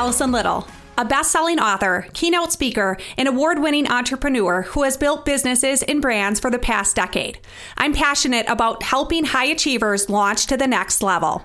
Allison Little, a best selling author, keynote speaker, and award winning entrepreneur who has built businesses and brands for the past decade. I'm passionate about helping high achievers launch to the next level.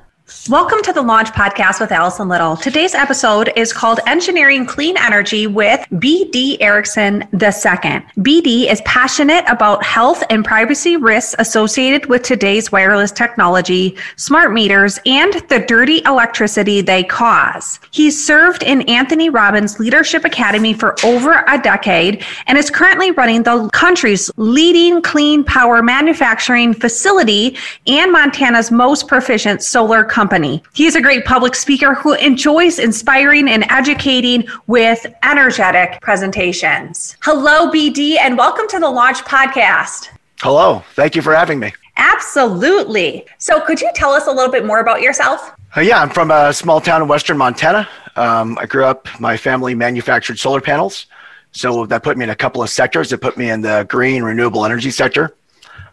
Welcome to the Launch Podcast with Allison Little. Today's episode is called Engineering Clean Energy with BD Erickson II. BD is passionate about health and privacy risks associated with today's wireless technology, smart meters, and the dirty electricity they cause. He served in Anthony Robbins Leadership Academy for over a decade and is currently running the country's leading clean power manufacturing facility and Montana's most proficient solar company. He's a great public speaker who enjoys inspiring and educating with energetic presentations. Hello, BD, and welcome to the Launch Podcast. Hello. Thank you for having me. Absolutely. So, could you tell us a little bit more about yourself? Uh, yeah, I'm from a small town in western Montana. Um, I grew up, my family manufactured solar panels. So, that put me in a couple of sectors. It put me in the green renewable energy sector.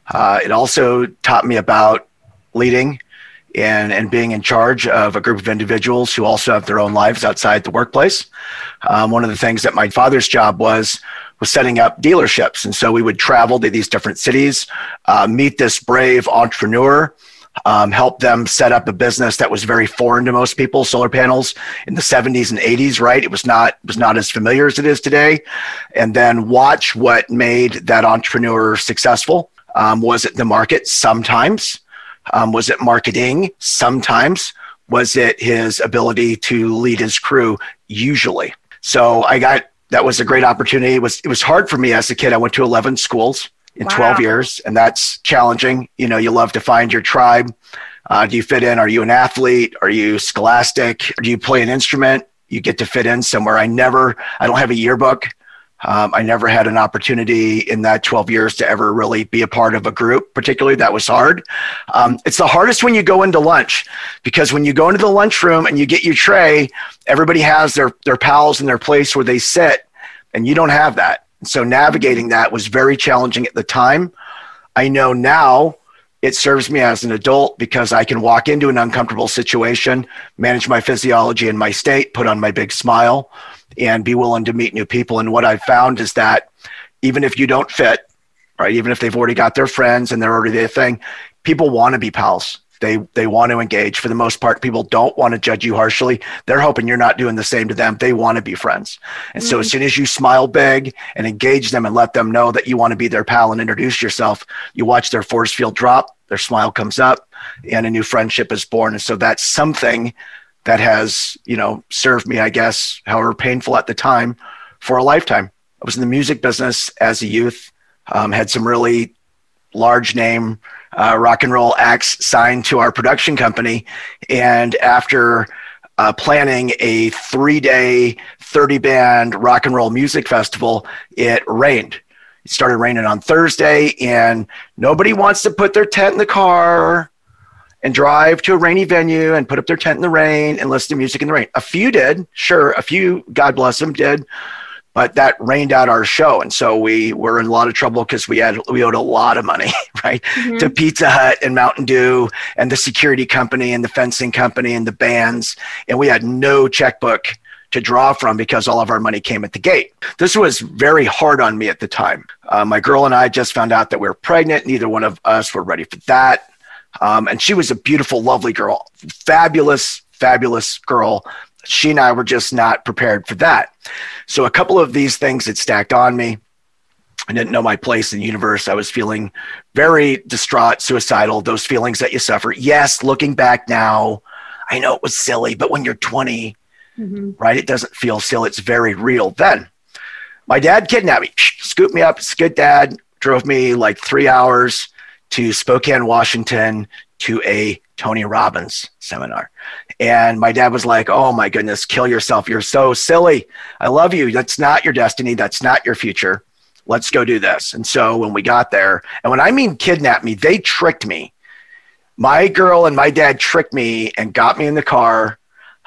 Uh, it also taught me about leading and, and being in charge of a group of individuals who also have their own lives outside the workplace. Um, one of the things that my father's job was was setting up dealerships, and so we would travel to these different cities, uh, meet this brave entrepreneur. Um, help them set up a business that was very foreign to most people. Solar panels in the 70s and 80s, right? It was not was not as familiar as it is today. And then watch what made that entrepreneur successful. Um, was it the market? Sometimes. Um, was it marketing? Sometimes. Was it his ability to lead his crew? Usually. So I got that was a great opportunity. It was it was hard for me as a kid. I went to 11 schools in wow. 12 years, and that's challenging. You know, you love to find your tribe. Uh, do you fit in? Are you an athlete? Are you scholastic? Do you play an instrument? You get to fit in somewhere. I never, I don't have a yearbook. Um, I never had an opportunity in that 12 years to ever really be a part of a group, particularly that was hard. Um, it's the hardest when you go into lunch because when you go into the lunchroom and you get your tray, everybody has their, their pals in their place where they sit, and you don't have that. So navigating that was very challenging at the time. I know now it serves me as an adult because I can walk into an uncomfortable situation, manage my physiology and my state, put on my big smile and be willing to meet new people. And what I've found is that even if you don't fit, right, even if they've already got their friends and they're already their thing, people want to be pals. They they want to engage. For the most part, people don't want to judge you harshly. They're hoping you're not doing the same to them. They want to be friends. And mm-hmm. so as mm-hmm. soon as you smile big and engage them and let them know that you want to be their pal and introduce yourself, you watch their force field drop, their smile comes up, and a new friendship is born. And so that's something that has, you know, served me, I guess, however painful at the time, for a lifetime. I was in the music business as a youth, um, had some really large name uh, rock and roll acts signed to our production company. And after uh, planning a three day, 30 band rock and roll music festival, it rained. It started raining on Thursday, and nobody wants to put their tent in the car and drive to a rainy venue and put up their tent in the rain and listen to music in the rain. A few did, sure. A few, God bless them, did, but that rained out our show, and so we were in a lot of trouble because we had we owed a lot of money, right, mm-hmm. to Pizza Hut and Mountain Dew and the security company and the fencing company and the bands, and we had no checkbook to draw from because all of our money came at the gate. This was very hard on me at the time. Uh, my girl and I just found out that we were pregnant. Neither one of us were ready for that. Um, and she was a beautiful, lovely girl, fabulous, fabulous girl. She and I were just not prepared for that. So a couple of these things had stacked on me. I didn't know my place in the universe. I was feeling very distraught, suicidal, those feelings that you suffer. Yes, looking back now, I know it was silly, but when you're 20, mm-hmm. right, it doesn't feel silly. It's very real then. My dad kidnapped me, scooped me up. It's good dad, drove me like three hours to Spokane, Washington to a Tony Robbins seminar. And my dad was like, Oh my goodness, kill yourself. You're so silly. I love you. That's not your destiny. That's not your future. Let's go do this. And so when we got there, and when I mean kidnap me, they tricked me. My girl and my dad tricked me and got me in the car.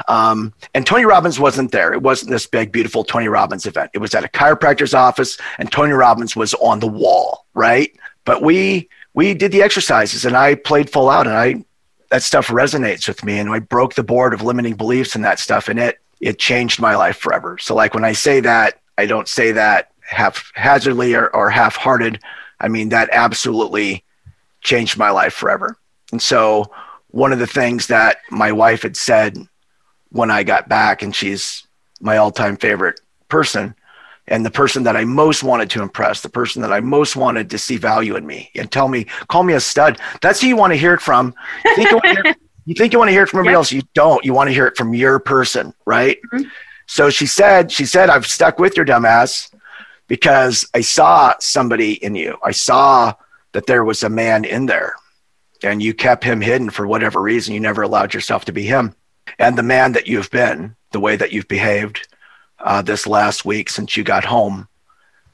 Um, and Tony Robbins wasn't there. It wasn't this big, beautiful Tony Robbins event. It was at a chiropractor's office, and Tony Robbins was on the wall, right? But we we did the exercises and I played full out and I that stuff resonates with me. And I broke the board of limiting beliefs and that stuff, and it it changed my life forever. So like when I say that, I don't say that haphazardly or, or half-hearted. I mean that absolutely changed my life forever. And so one of the things that my wife had said when I got back, and she's my all-time favorite person, and the person that I most wanted to impress, the person that I most wanted to see value in me and tell me, call me a stud. That's who you want to hear it from. You think you want to hear, you you want to hear it from everybody yep. else. You don't. You want to hear it from your person, right? Mm-hmm. So she said, she said, I've stuck with your dumbass because I saw somebody in you. I saw that there was a man in there and you kept him hidden for whatever reason. You never allowed yourself to be him. And the man that you've been, the way that you've behaved, uh, this last week since you got home,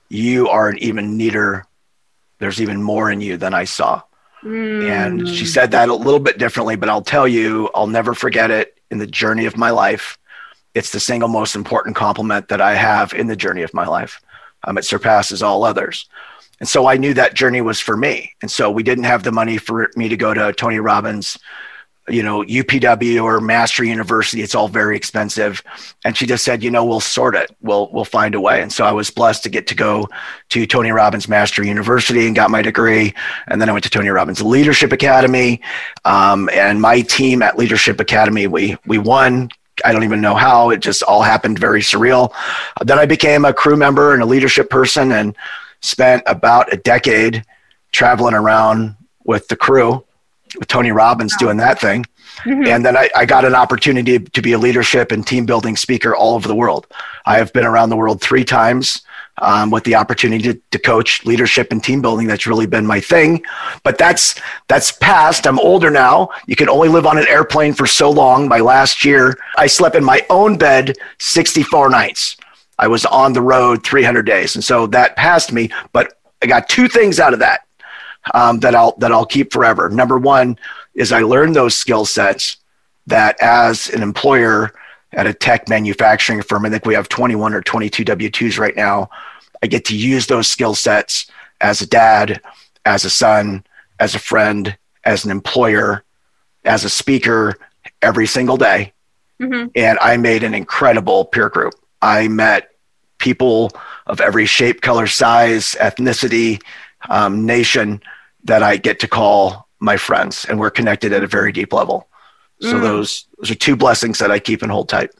you are an even neater. There's even more in you than I saw. Mm. And she said that a little bit differently, but I'll tell you, I'll never forget it in the journey of my life. It's the single most important compliment that I have in the journey of my life. Um, it surpasses all others. And so I knew that journey was for me. And so we didn't have the money for me to go to Tony Robbins you know, UPW or Mastery University. It's all very expensive. And she just said, you know, we'll sort it. We'll we'll find a way. And so I was blessed to get to go to Tony Robbins Mastery University and got my degree. And then I went to Tony Robbins Leadership Academy. Um, and my team at Leadership Academy, we we won. I don't even know how. It just all happened very surreal. Then I became a crew member and a leadership person and spent about a decade traveling around with the crew with Tony Robbins doing that thing. Mm-hmm. And then I, I, got an opportunity to be a leadership and team building speaker all over the world. I have been around the world three times um, with the opportunity to, to, coach leadership and team building. That's really been my thing. But that's that's past. I'm older now. You can only live on an airplane for so long. My last year, I slept in my own bed 64 nights. I was on the road 300 days, and so that passed me. But I got two things out of that um, that I'll that I'll keep forever. Number one is I learned those skill sets that as an employer at a tech manufacturing firm, I think we have 21 or 22 W2s right now. I get to use those skill sets as a dad, as a son, as a friend, as an employer, as a speaker every single day. Mm-hmm. And I made an incredible peer group. I met people of every shape, color, size, ethnicity, um, nation that I get to call my friends, and we're connected at a very deep level. So mm. those those are two blessings that I keep and hold tight.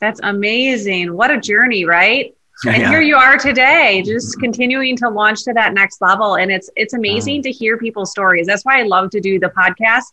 That's amazing. What a journey, right? And yeah. here you are today, just continuing to launch to that next level. And it's it's amazing mm. to hear people's stories. That's why I love to do the podcast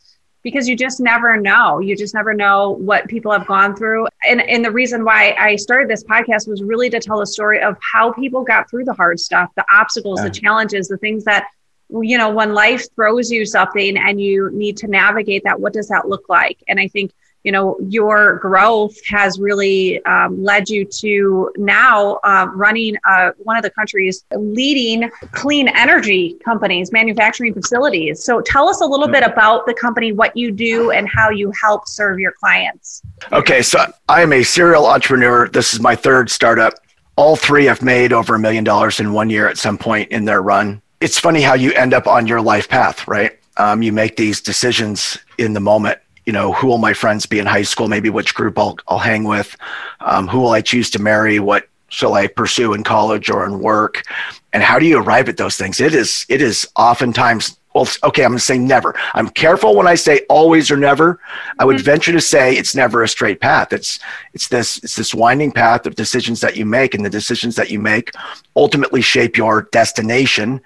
because you just never know. You just never know what people have gone through. And, and the reason why I started this podcast was really to tell a story of how people got through the hard stuff, the obstacles, yeah. the challenges, the things that, you know, when life throws you something and you need to navigate that, what does that look like? And I think you know your growth has really um, led you to now uh, running uh, one of the country's leading clean energy companies manufacturing facilities. So tell us a little bit about the company what you do and how you help serve your clients. Okay so i am a serial entrepreneur. This is my third startup. All three have made over a million dollars in one year at some point in their run. It's funny how you end up on your life path right? Um, you make these decisions in the moment you know, who will my friends be in high school? Maybe which group I'll, I'll hang with. Um, who will I choose to marry? What shall I pursue in college or in work? And how do you arrive at those things? It is, it is oftentimes, well, okay, I'm going to say never. I'm careful when I say always or never. I would mm-hmm. venture to say it's never a straight path. It's, it's this, it's this winding path of decisions that you make and the decisions that you make ultimately shape your destination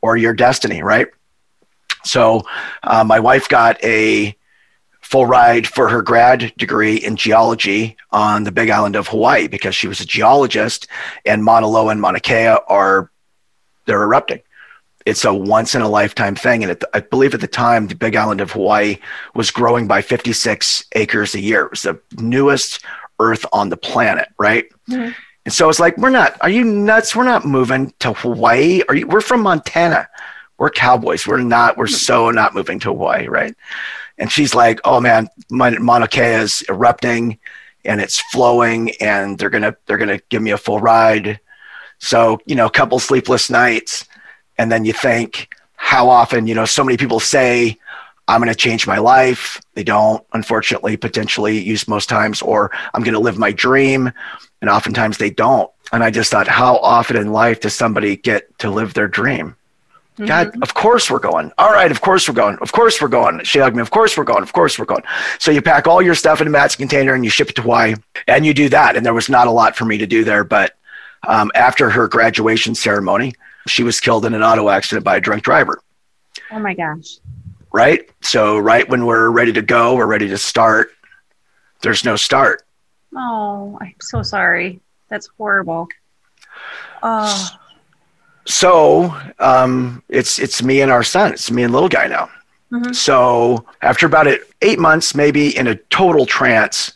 or your destiny, right? So uh, my wife got a full ride for her grad degree in geology on the big island of Hawaii because she was a geologist and Mauna Loa and Mauna Kea are they're erupting. It's a once in a lifetime thing. And I believe at the time, the big island of Hawaii was growing by 56 acres a year. It was the newest earth on the planet, right? Mm-hmm. And so it's like, we're not, are you nuts? We're not moving to Hawaii. Are you, we're from Montana. We're cowboys. We're not, we're so not moving to Hawaii, right? and she's like, "Oh man, Mauna Kea is erupting, and it's flowing, and they're gonna they're gonna give me a full ride." So you know, a couple sleepless nights, and then you think how often you know so many people say, I'm going to change my life. They don't, unfortunately, potentially use most times, or I'm going to live my dream. And oftentimes they don't. And I just thought, how often in life does somebody get to live their dream? Mm-hmm. God, of course we're going. All right, of course we're going. Of course we're going. She hugged me. Of course we're going. Of course we're going. So you pack all your stuff in a Matson container and you ship it to Hawaii, and you do that. And there was not a lot for me to do there, but um, after her graduation ceremony, she was killed in an auto accident by a drunk driver. Oh my gosh. Right? So, right when we're ready to go, we're ready to start, there's no start. Oh, I'm so sorry. That's horrible. Oh. So, um, it's it's me and our son. It's me and little guy now. Mm-hmm. So, after about eight months, maybe in a total trance,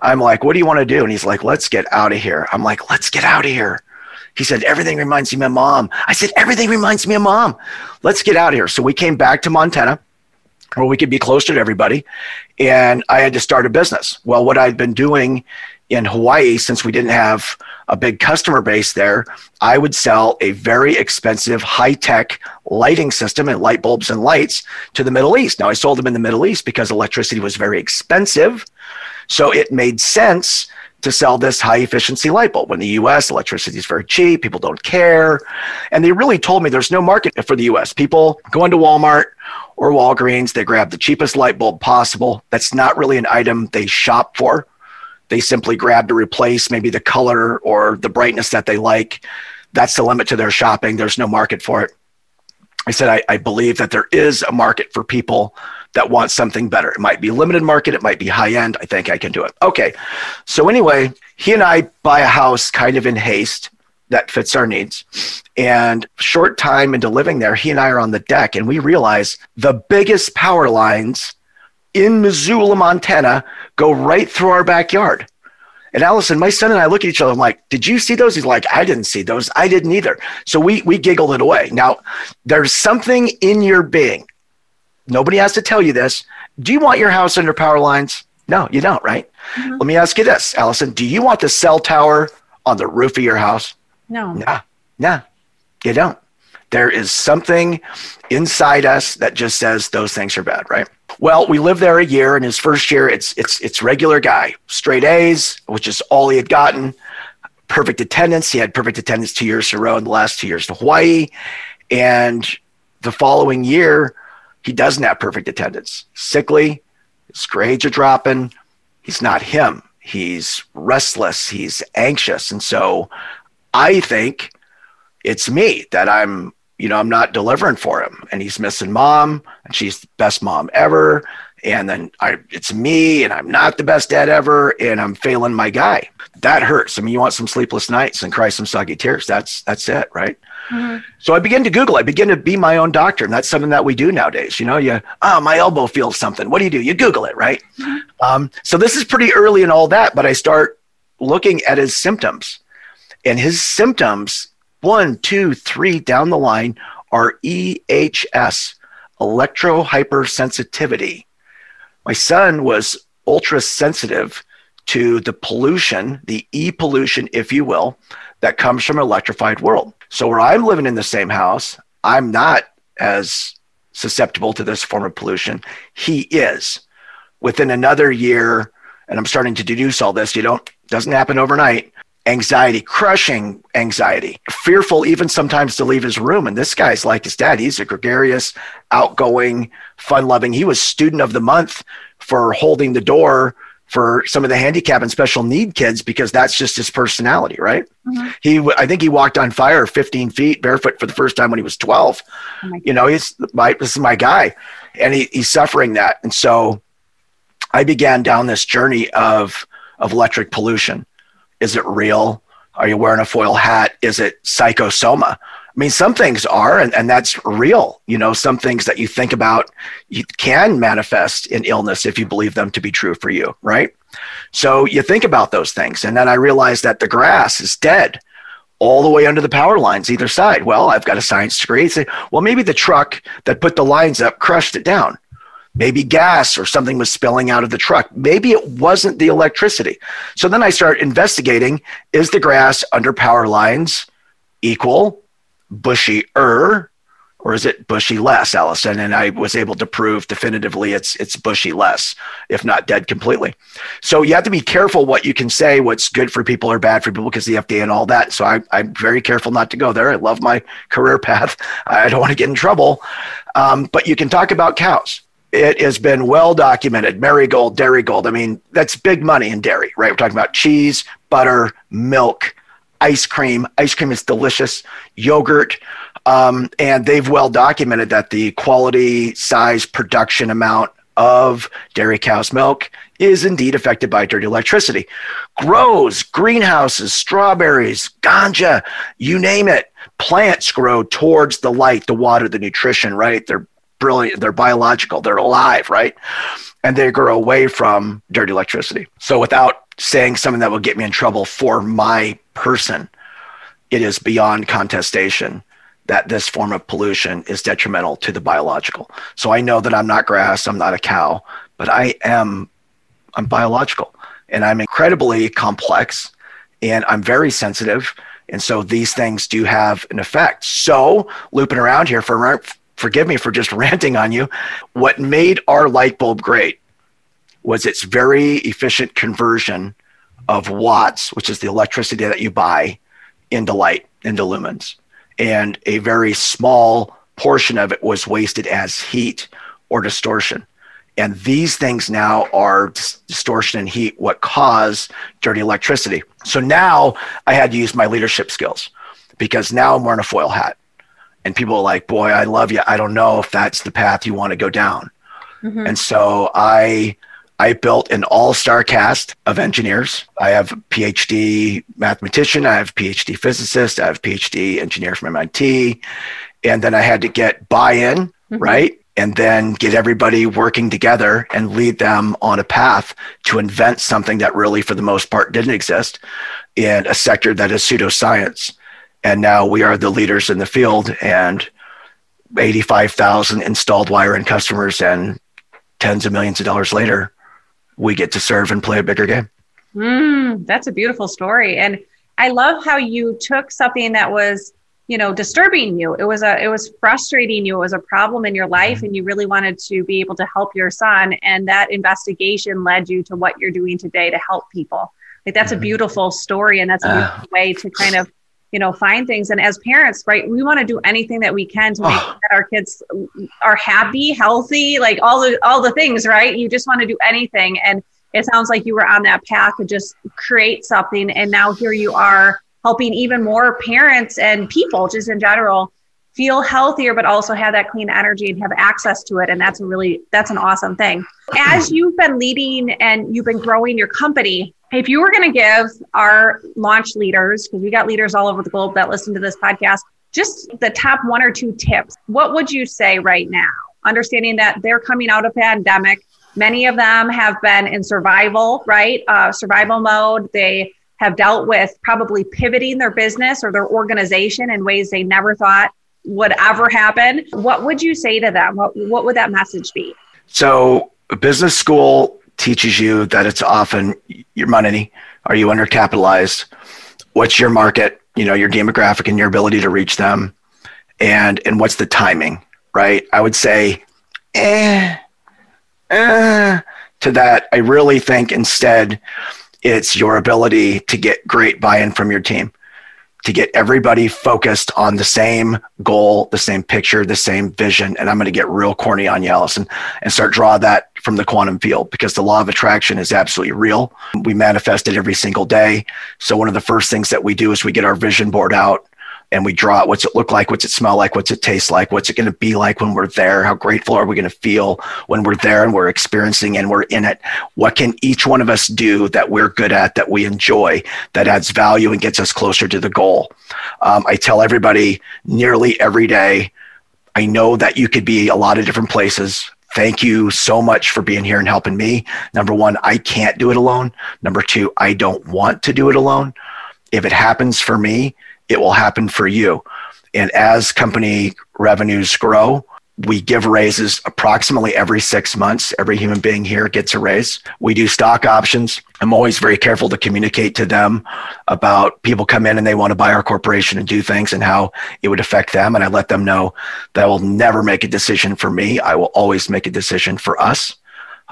I'm like, what do you want to do? And he's like, let's get out of here. I'm like, let's get out of here. He said, everything reminds me of mom. I said, everything reminds me of mom. Let's get out of here. So we came back to Montana where we could be closer to everybody. And I had to start a business. Well, what I'd been doing in Hawaii, since we didn't have a big customer base there, I would sell a very expensive high tech lighting system and light bulbs and lights to the Middle East. Now, I sold them in the Middle East because electricity was very expensive. So it made sense to sell this high efficiency light bulb. When the US, electricity is very cheap, people don't care. And they really told me there's no market for the US. People go into Walmart or Walgreens, they grab the cheapest light bulb possible. That's not really an item they shop for. They simply grab to replace maybe the color or the brightness that they like. That's the limit to their shopping. There's no market for it. I said, I, I believe that there is a market for people that want something better. It might be limited market, it might be high end. I think I can do it. Okay. So, anyway, he and I buy a house kind of in haste that fits our needs. And short time into living there, he and I are on the deck and we realize the biggest power lines in Missoula, Montana go right through our backyard. And Allison, my son and I look at each other. I'm like, "Did you see those?" He's like, "I didn't see those. I didn't either." So we we giggled it away. Now, there's something in your being. Nobody has to tell you this. Do you want your house under power lines? No, you don't, right? Mm-hmm. Let me ask you this, Allison. Do you want the cell tower on the roof of your house? No. Nah, nah, you don't. There is something inside us that just says those things are bad, right? Well, we lived there a year. and his first year, it's it's it's regular guy, straight A's, which is all he had gotten. Perfect attendance. He had perfect attendance two years in a row, and the last two years to Hawaii. And the following year, he doesn't have perfect attendance. Sickly, his grades are dropping. He's not him. He's restless. He's anxious, and so I think it's me that I'm you know, I'm not delivering for him and he's missing mom and she's the best mom ever. And then I, it's me and I'm not the best dad ever and I'm failing my guy. That hurts. I mean, you want some sleepless nights and cry some soggy tears. That's, that's it. Right. Mm-hmm. So I begin to Google, I begin to be my own doctor. And that's something that we do nowadays. You know, you, oh, my elbow feels something. What do you do? You Google it. Right. Mm-hmm. Um, so this is pretty early in all that, but I start looking at his symptoms and his symptoms one, two, three down the line are EHS, electro hypersensitivity. My son was ultra sensitive to the pollution, the e pollution, if you will, that comes from an electrified world. So, where I'm living in the same house, I'm not as susceptible to this form of pollution. He is. Within another year, and I'm starting to deduce all this, you don't, doesn't happen overnight anxiety, crushing anxiety, fearful even sometimes to leave his room. And this guy's like his dad. He's a gregarious, outgoing, fun loving. He was student of the month for holding the door for some of the handicap and special need kids because that's just his personality, right? Mm-hmm. He, I think he walked on fire 15 feet barefoot for the first time when he was 12. Oh you know, he's my, this is my guy and he, he's suffering that. And so I began down this journey of, of electric pollution is it real? Are you wearing a foil hat? Is it psychosoma? I mean, some things are, and, and that's real. You know, some things that you think about you can manifest in illness if you believe them to be true for you, right? So you think about those things. And then I realized that the grass is dead all the way under the power lines either side. Well, I've got a science degree. Say, well, maybe the truck that put the lines up crushed it down. Maybe gas or something was spilling out of the truck. Maybe it wasn't the electricity. So then I start investigating is the grass under power lines equal, bushier, or is it bushy less, Allison? And I was able to prove definitively it's it's bushy less, if not dead completely. So you have to be careful what you can say, what's good for people or bad for people, because the FDA and all that. So I, I'm very careful not to go there. I love my career path. I don't want to get in trouble. Um, but you can talk about cows it has been well documented. Marigold, Darigold. I mean, that's big money in dairy, right? We're talking about cheese, butter, milk, ice cream. Ice cream is delicious. Yogurt. Um, and they've well documented that the quality, size, production amount of dairy cow's milk is indeed affected by dirty electricity. Grows, greenhouses, strawberries, ganja, you name it. Plants grow towards the light, the water, the nutrition, right? They're brilliant. They're biological. They're alive, right? And they grow away from dirty electricity. So without saying something that will get me in trouble for my person, it is beyond contestation that this form of pollution is detrimental to the biological. So I know that I'm not grass, I'm not a cow, but I am I'm biological and I'm incredibly complex and I'm very sensitive and so these things do have an effect. So looping around here for forgive me for just ranting on you. What made our light bulb great was its very efficient conversion of watts, which is the electricity that you buy, into light, into lumens. And a very small portion of it was wasted as heat or distortion. And these things now are distortion and heat, what cause dirty electricity. So now I had to use my leadership skills because now I'm wearing a foil hat and people are like, "Boy, I love you. I don't know if that's the path you want to go down." Mm-hmm. And so I I built an all-star cast of engineers. I have a PhD mathematician, I have PhD physicist, I have PhD engineer from MIT, and then I had to get buy-in, mm-hmm. right? And then get everybody working together and lead them on a path to invent something that really, for the most part, didn't exist in a sector that is pseudoscience and now we are the leaders in the field and 85,000 installed WireIN customers and tens of millions of dollars later we get to serve and play a bigger game. Mm, that's a beautiful story. And i love how you took something that was you know disturbing you. It was a it was frustrating you. It was a problem in your life and you really wanted to be able to help your son. And that investigation led you to what you're doing today to help people. Like that's a mm-hmm. beautiful story and that's a beautiful uh, way to kind of you know find things. And as parents right we want to do anything that we can to make oh. that our kids are happy healthy like all the all the things right? You just want to do anything. And it sounds like you were on that path to just create something. And now here you are helping even more parents and people just in general feel healthier but also have that clean energy and have access to it and that's a really that's an awesome thing as you've been leading and you've been growing your company if you were going to give our launch leaders, because we got leaders all over the globe that listen to this podcast, just the top one or two tips, what would you say right now? Understanding that they're coming out of pandemic, many of them have been in survival, right? Uh, survival mode. They have dealt with probably pivoting their business or their organization in ways they never thought would ever happen. What would you say to them? What, what would that message be? So, business school teaches you that it's often your money. Are you undercapitalized? What's your market? You know, your demographic and your ability to reach them, and and what's the timing? Right? I would say, eh, eh. To that, I really think instead, it's your ability to get great buy-in from your team to get everybody focused on the same goal, the same picture, the same vision. And I'm going to get real corny on you, Allison, and start draw that from the quantum field because the law of attraction is absolutely real. We manifest it every single day. So one of the first things that we do is we get our vision board out and we draw it. What's it look like? What's it smell like? What's it taste like? What's it going to be like when we're there? How grateful are we going to feel when we're there and we're experiencing and we're in it? What can each one of us do that we're good at, that we enjoy, that adds value and gets us closer to the goal? Um, I tell everybody nearly every day, I know that you could be a lot of different places. Thank you so much for being here and helping me. Number one, I can't do it alone. Number two, I don't want to do it alone. If it happens for me, it will happen for you. And as company revenues grow, we give raises approximately every six months. Every human being here gets a raise. We do stock options. I'm always very careful to communicate to them about people come in and they want to buy our corporation and do things and how it would affect them. And I let them know that I will never make a decision for me. I will always make a decision for us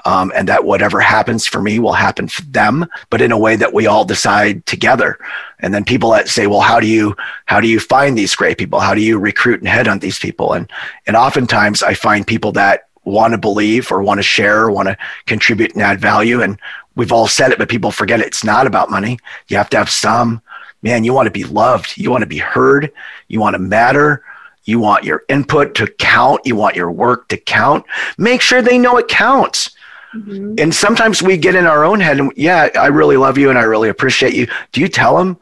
um, and that whatever happens for me will happen for them, but in a way that we all decide together. And then people that say, well, how do you, how do you find these great people? How do you recruit and head on these people? And, and oftentimes I find people that want to believe or want to share, want to contribute and add value. And we've all said it, but people forget it. It's not about money. You have to have some, man, you want to be loved. You want to be heard. You want to matter. You want your input to count. You want your work to count. Make sure they know it counts. Mm-hmm. And sometimes we get in our own head and yeah, I really love you and I really appreciate you. Do you tell them,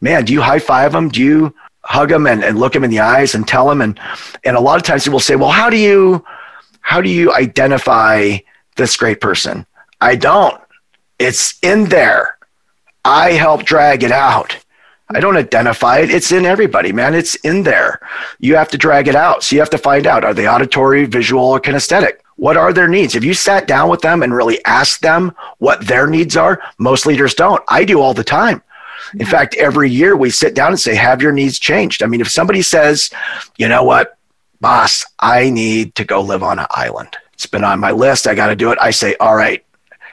man, do you high five them? Do you hug them and, and look them in the eyes and tell them? And, and a lot of times people say, well, how do you, how do you identify this great person? I don't. It's in there. I help drag it out. I don't identify it. It's in everybody, man. It's in there. You have to drag it out. So you have to find out are they auditory, visual, or kinesthetic? What are their needs? If you sat down with them and really asked them what their needs are, most leaders don't. I do all the time. In fact, every year we sit down and say, Have your needs changed? I mean, if somebody says, You know what, boss, I need to go live on an island, it's been on my list, I got to do it. I say, All right,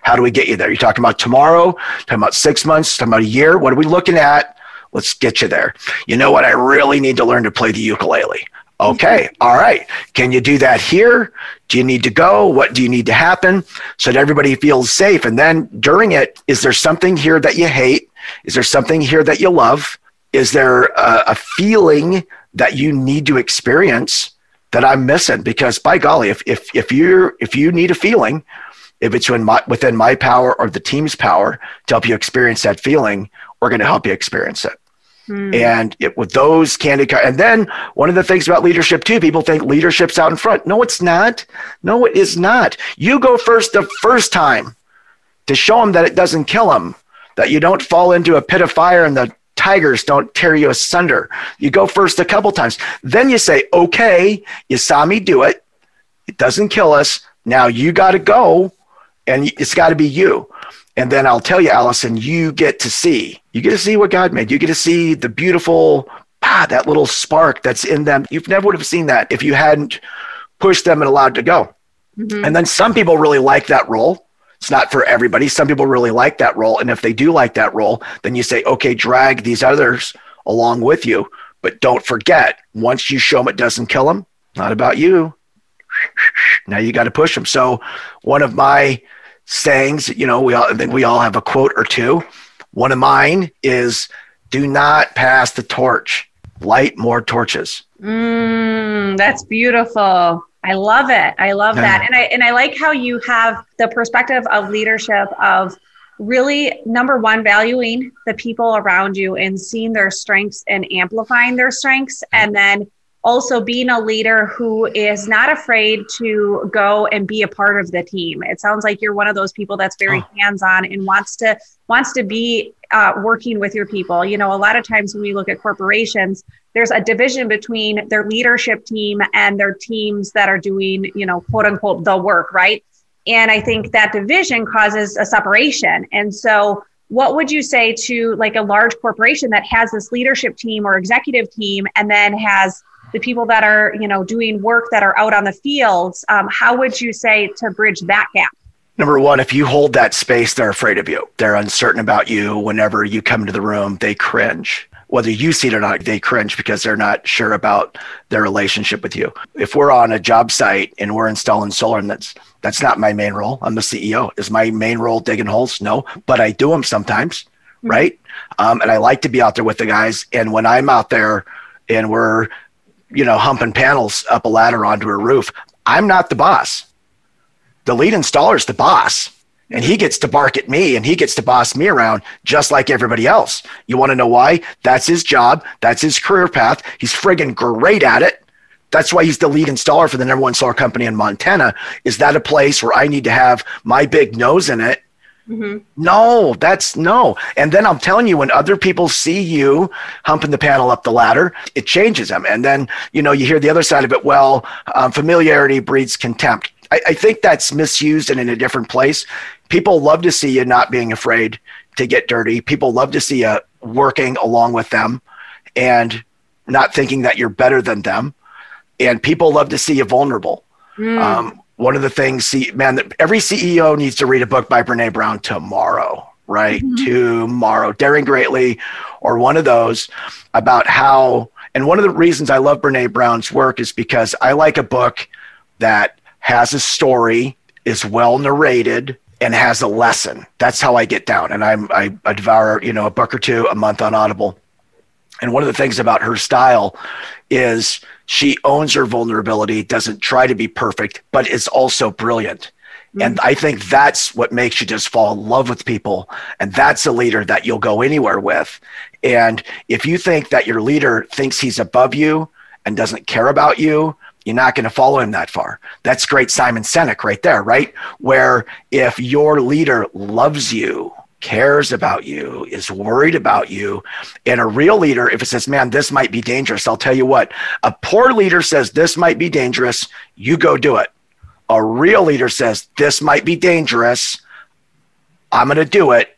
how do we get you there? You're talking about tomorrow, talking about six months, talking about a year. What are we looking at? Let's get you there. You know what? I really need to learn to play the ukulele. Okay. All right. Can you do that here? Do you need to go? What do you need to happen so that everybody feels safe? And then during it, is there something here that you hate? Is there something here that you love? Is there a, a feeling that you need to experience that I'm missing? Because by golly, if, if, if you're, if you need a feeling, if it's my, within my power or the team's power to help you experience that feeling, we're going to help you experience it. Hmm. And it, with those candy candid, and then one of the things about leadership too, people think leadership's out in front. No, it's not. No, it is not. You go first the first time to show them that it doesn't kill them, that you don't fall into a pit of fire and the tigers don't tear you asunder. You go first a couple times. Then you say, okay, you saw me do it. It doesn't kill us. Now you got to go and it's got to be you. And then I'll tell you, Allison, you get to see, you get to see what God made. You get to see the beautiful, ah, that little spark that's in them. You've never would have seen that if you hadn't pushed them and allowed to go. Mm-hmm. And then some people really like that role. It's not for everybody. Some people really like that role. And if they do like that role, then you say, okay, drag these others along with you. But don't forget, once you show them it doesn't kill them, not about you. Now you got to push them. So one of my sayings. You know, we all I think we all have a quote or two. One of mine is do not pass the torch. Light more torches. Mm, that's beautiful. I love it. I love yeah. that. And I and I like how you have the perspective of leadership of really number one valuing the people around you and seeing their strengths and amplifying their strengths and then also being a leader who is not afraid to go and be a part of the team. It sounds like you're one of those people that's very oh. hands-on and wants to wants to be uh, working with your people. You know, a lot of times when we look at corporations, there's a division between their leadership team and their teams that are doing, you know, quote unquote, the work, right? And I think that division causes a separation. And so what would you say to like a large corporation that has this leadership team or executive team and then has the people that are you know doing work that are out on the fields um, how would you say to bridge that gap Number one, if you hold that space, they're afraid of you. They're uncertain about you. Whenever you come into the room, they cringe. Whether you see it or not, they cringe because they're not sure about their relationship with you. If we're on a job site and we're installing solar, and that's that's not my main role. I'm the CEO. Is my main role digging holes? No, but I do them sometimes, mm-hmm. right? Um, and I like to be out there with the guys. And when I'm out there and we're you know, humping panels up a ladder onto a roof. I'm not the boss. The lead installer is the boss. And he gets to bark at me and he gets to boss me around just like everybody else. You want to know why? That's his job. That's his career path. He's friggin' great at it. That's why he's the lead installer for the number one solar company in Montana. Is that a place where I need to have my big nose in it Mm-hmm. No, that's no. And then I'm telling you, when other people see you humping the panel up the ladder, it changes them. And then, you know, you hear the other side of it. Well, um, familiarity breeds contempt. I, I think that's misused and in a different place. People love to see you not being afraid to get dirty. People love to see you working along with them and not thinking that you're better than them. And people love to see you vulnerable. Mm. Um, one of the things, see, man, every CEO needs to read a book by Brene Brown tomorrow, right? Mm-hmm. Tomorrow, Daring Greatly, or one of those about how. And one of the reasons I love Brene Brown's work is because I like a book that has a story, is well narrated, and has a lesson. That's how I get down. And I'm I, I devour, you know, a book or two a month on Audible. And one of the things about her style is she owns her vulnerability, doesn't try to be perfect, but is also brilliant. Mm-hmm. And I think that's what makes you just fall in love with people. And that's a leader that you'll go anywhere with. And if you think that your leader thinks he's above you and doesn't care about you, you're not going to follow him that far. That's great Simon Sinek right there, right? Where if your leader loves you, cares about you, is worried about you. And a real leader, if it says, man, this might be dangerous, I'll tell you what, a poor leader says, this might be dangerous, you go do it. A real leader says, this might be dangerous, I'm going to do it.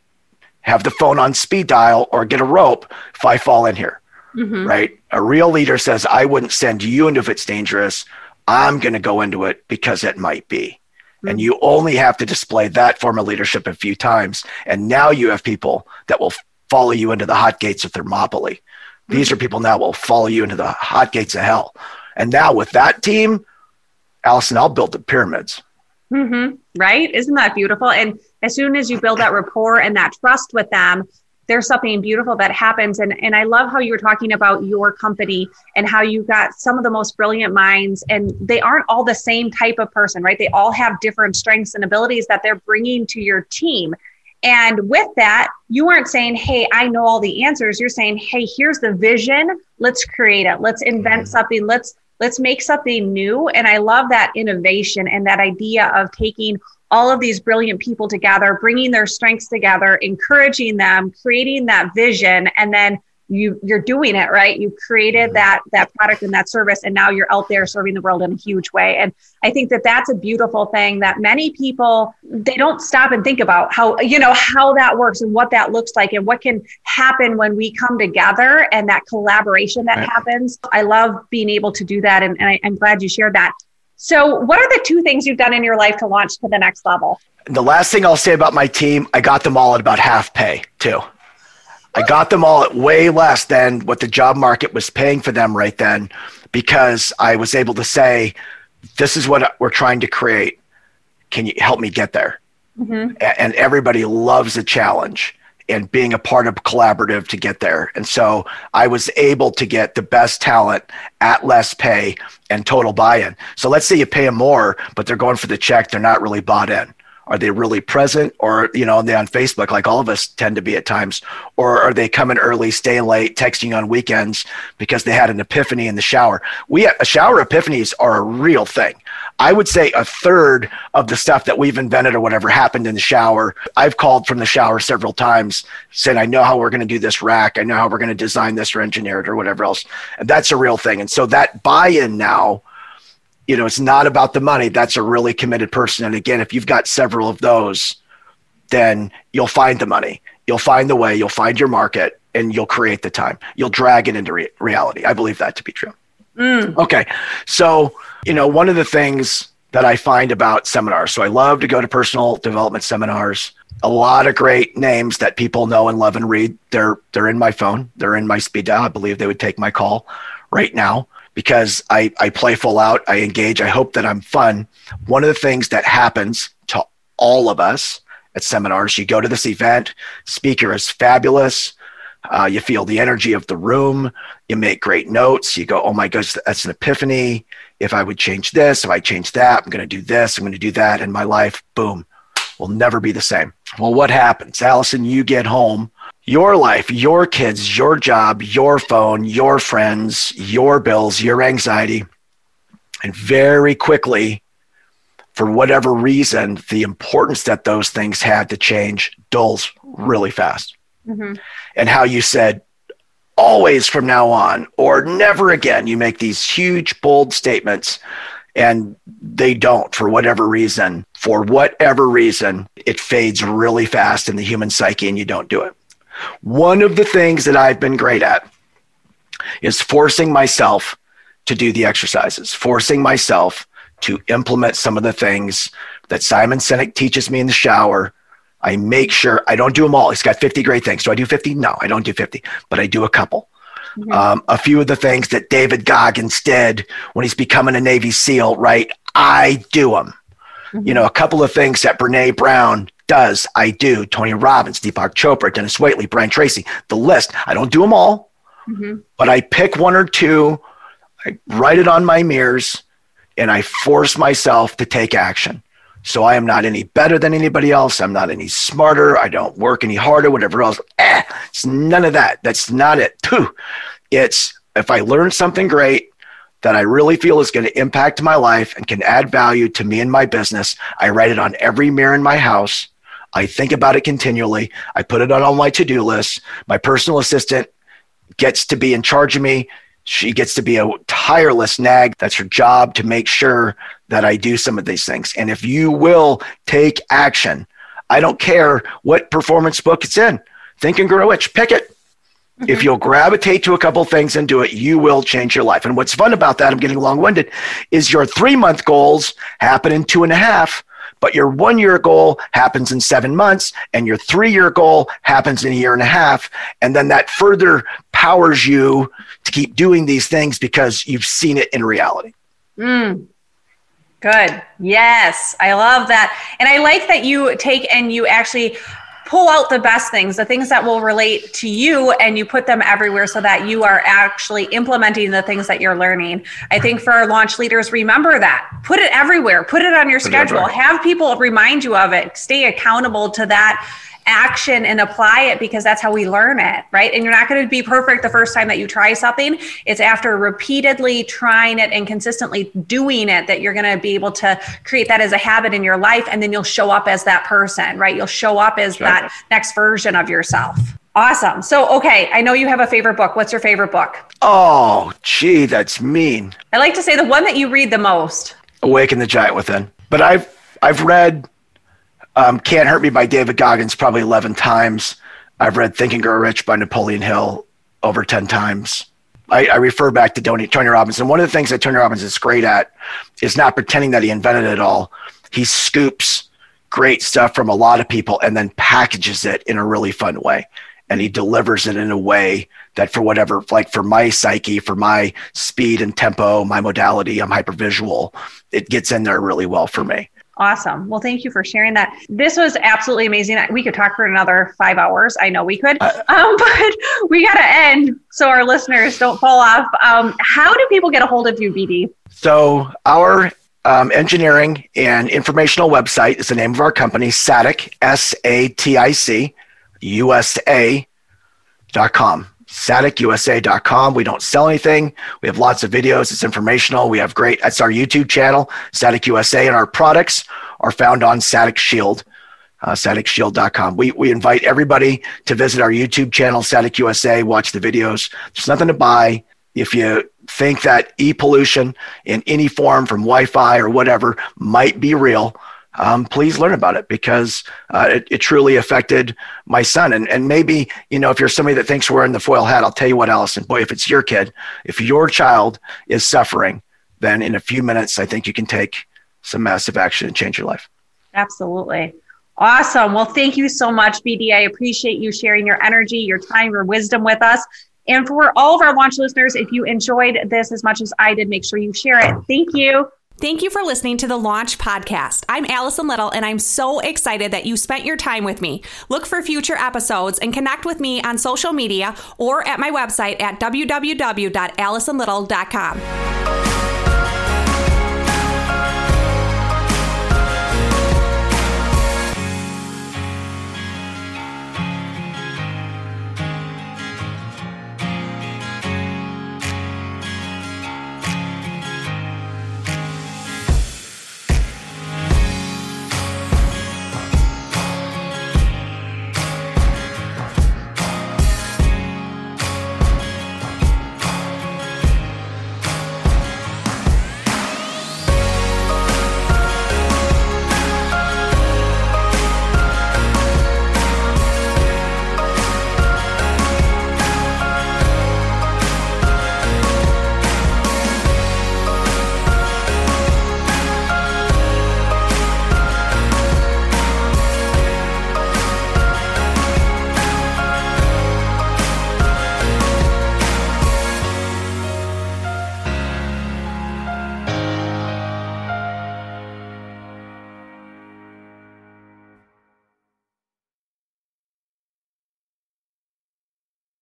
Have the phone on speed dial or get a rope if I fall in here. Mm-hmm. Right. A real leader says, I wouldn't send you into if it's dangerous. I'm going to go into it because it might be. And you only have to display that form of leadership a few times. And now you have people that will follow you into the hot gates of Thermopylae. These are people now will follow you into the hot gates of hell. And now with that team, Allison, I'll build the pyramids. Mm-hmm. Right? Isn't that beautiful? And as soon as you build that rapport and that trust with them, there's something beautiful that happens. And, and I love how you were talking about your company and how you got some of the most brilliant minds, and they aren't all the same type of person, right? They all have different strengths and abilities that they're bringing to your team. And with that, you aren't saying, Hey, I know all the answers. You're saying, Hey, here's the vision. Let's create it. Let's invent mm-hmm. something. Let's let's make something new. And I love that innovation and that idea of taking all of these brilliant people together, bringing their strengths together, encouraging them, creating that vision, and then you you're doing it right? You created mm-hmm. that that product and that service and now you're out there serving the world in a huge way. And i think that that's a beautiful thing that many people they don't stop and think about how you know how that works and what that looks like and what can happen when we come together and that collaboration that right. happens. I love being able to do that and, and I, i'm glad you shared that so, what are the two things you've done in your life to launch to the next level? The last thing I'll say about my team, I got them all at about half pay, too. I got them all at way less than what the job market was paying for them right then because I was able to say, this is what we're trying to create. Can you help me get there? Mm-hmm. And everybody loves a challenge and being a part of a collaborative to get there. And so I was able to get the best talent at less pay and total buy-in. So let's say you pay them more, but they're going for the check. They're not really bought in. Are they really present or, you know, they on Facebook like all of us tend to be at times? Or are they coming early, staying late, texting on weekends because they had an epiphany in the shower? We a shower epiphanies are a real thing. I would say a third of the stuff that we've invented or whatever happened in the shower. I've called from the shower several times saying, I know how we're going to do this rack. I know how we're going to design this or engineer it or whatever else. And that's a real thing. And so that buy in now, you know, it's not about the money. That's a really committed person. And again, if you've got several of those, then you'll find the money, you'll find the way, you'll find your market, and you'll create the time. You'll drag it into re- reality. I believe that to be true. Mm. Okay. So, you know, one of the things that I find about seminars, so I love to go to personal development seminars. A lot of great names that people know and love and read. They're they're in my phone. They're in my speed dial. I believe they would take my call right now because I, I play full out. I engage. I hope that I'm fun. One of the things that happens to all of us at seminars, you go to this event, speaker is fabulous. Uh, you feel the energy of the room. You make great notes. You go, oh my gosh, that's an epiphany. If I would change this, if I change that, I'm going to do this, I'm going to do that. And my life, boom, will never be the same. Well, what happens? Allison, you get home, your life, your kids, your job, your phone, your friends, your bills, your anxiety. And very quickly, for whatever reason, the importance that those things had to change dulls really fast. Mm-hmm. And how you said, always from now on, or never again, you make these huge, bold statements and they don't for whatever reason. For whatever reason, it fades really fast in the human psyche and you don't do it. One of the things that I've been great at is forcing myself to do the exercises, forcing myself to implement some of the things that Simon Sinek teaches me in the shower. I make sure I don't do them all. He's got 50 great things. Do I do 50? No, I don't do 50, but I do a couple. Mm-hmm. Um, a few of the things that David Goggins did when he's becoming a Navy SEAL, right? I do them. Mm-hmm. You know, a couple of things that Brene Brown does, I do. Tony Robbins, Deepak Chopra, Dennis Waitley, Brian Tracy, the list. I don't do them all, mm-hmm. but I pick one or two, I write it on my mirrors, and I force myself to take action. So I am not any better than anybody else. I'm not any smarter. I don't work any harder, whatever else. Eh, it's none of that. That's not it. It's if I learn something great that I really feel is going to impact my life and can add value to me and my business, I write it on every mirror in my house. I think about it continually. I put it on all my to do lists. My personal assistant gets to be in charge of me she gets to be a tireless nag. That's her job to make sure that I do some of these things. And if you will take action, I don't care what performance book it's in. Think and Grow Rich, pick it. Mm-hmm. If you'll gravitate to a couple things and do it, you will change your life. And what's fun about that, I'm getting long winded, is your three month goals happen in two and a half but your one year goal happens in seven months and your three year goal happens in a year and a half. And then that further powers you to keep doing these things because you've seen it in reality. Mm. Good. Yes. I love that. And I like that you take and you actually pull out the best things, the things that will relate to you, and you put them everywhere so that you are actually implementing the things that you're learning. I think for our launch leaders, remember that. Put it everywhere, put it on your schedule, have people remind you of it, stay accountable to that action and apply it because that's how we learn it, right? And you're not going to be perfect the first time that you try something. It's after repeatedly trying it and consistently doing it that you're going to be able to create that as a habit in your life. And then you'll show up as that person, right? You'll show up as sure. that next version of yourself. Awesome. So, okay, I know you have a favorite book. What's your favorite book? Oh, gee, that's mean. I like to say the one that you read the most. Awaken the Giant Within. But I've I've read um, Can't Hurt Me by David Goggins probably 11 times. I've read Think Grow Rich by Napoleon Hill over 10 times. I, I, refer back to Tony, Tony Robbins. And one of the things that Tony Robbins is great at is not pretending that he invented it all. He scoops great stuff from a lot of people and then packages it in a really fun way. And he delivers it in a way that, for whatever, like for my psyche, for my speed and tempo, my modality, I'm hypervisual, it gets in there really well for me. Awesome. Well, thank you for sharing that. This was absolutely amazing. We could talk for another five hours. I know we could, um, but we got to end so our listeners don't fall off. Um, how do people get a hold of you, BD? So, our um, engineering and informational website is the name of our company, SATIC, S A T I C, USA.com. SATICUSA.com. We don't sell anything. We have lots of videos. It's informational. We have great, that's our YouTube channel, SATIC USA, and our products are found on SATIC Shield, uh, SATICShield.com. We, we invite everybody to visit our YouTube channel, SATIC USA, watch the videos. There's nothing to buy. If you think that e pollution in any form from Wi Fi or whatever might be real, um, please learn about it because uh, it, it, truly affected my son. And, and maybe, you know, if you're somebody that thinks we're in the foil hat, I'll tell you what, Allison, boy, if it's your kid, if your child is suffering, then in a few minutes, I think you can take some massive action and change your life. Absolutely. Awesome. Well, thank you so much, BD. I appreciate you sharing your energy, your time, your wisdom with us. And for all of our launch listeners, if you enjoyed this as much as I did, make sure you share it. Thank you. Thank you for listening to the Launch Podcast. I'm Allison Little, and I'm so excited that you spent your time with me. Look for future episodes and connect with me on social media or at my website at www.allisonlittle.com.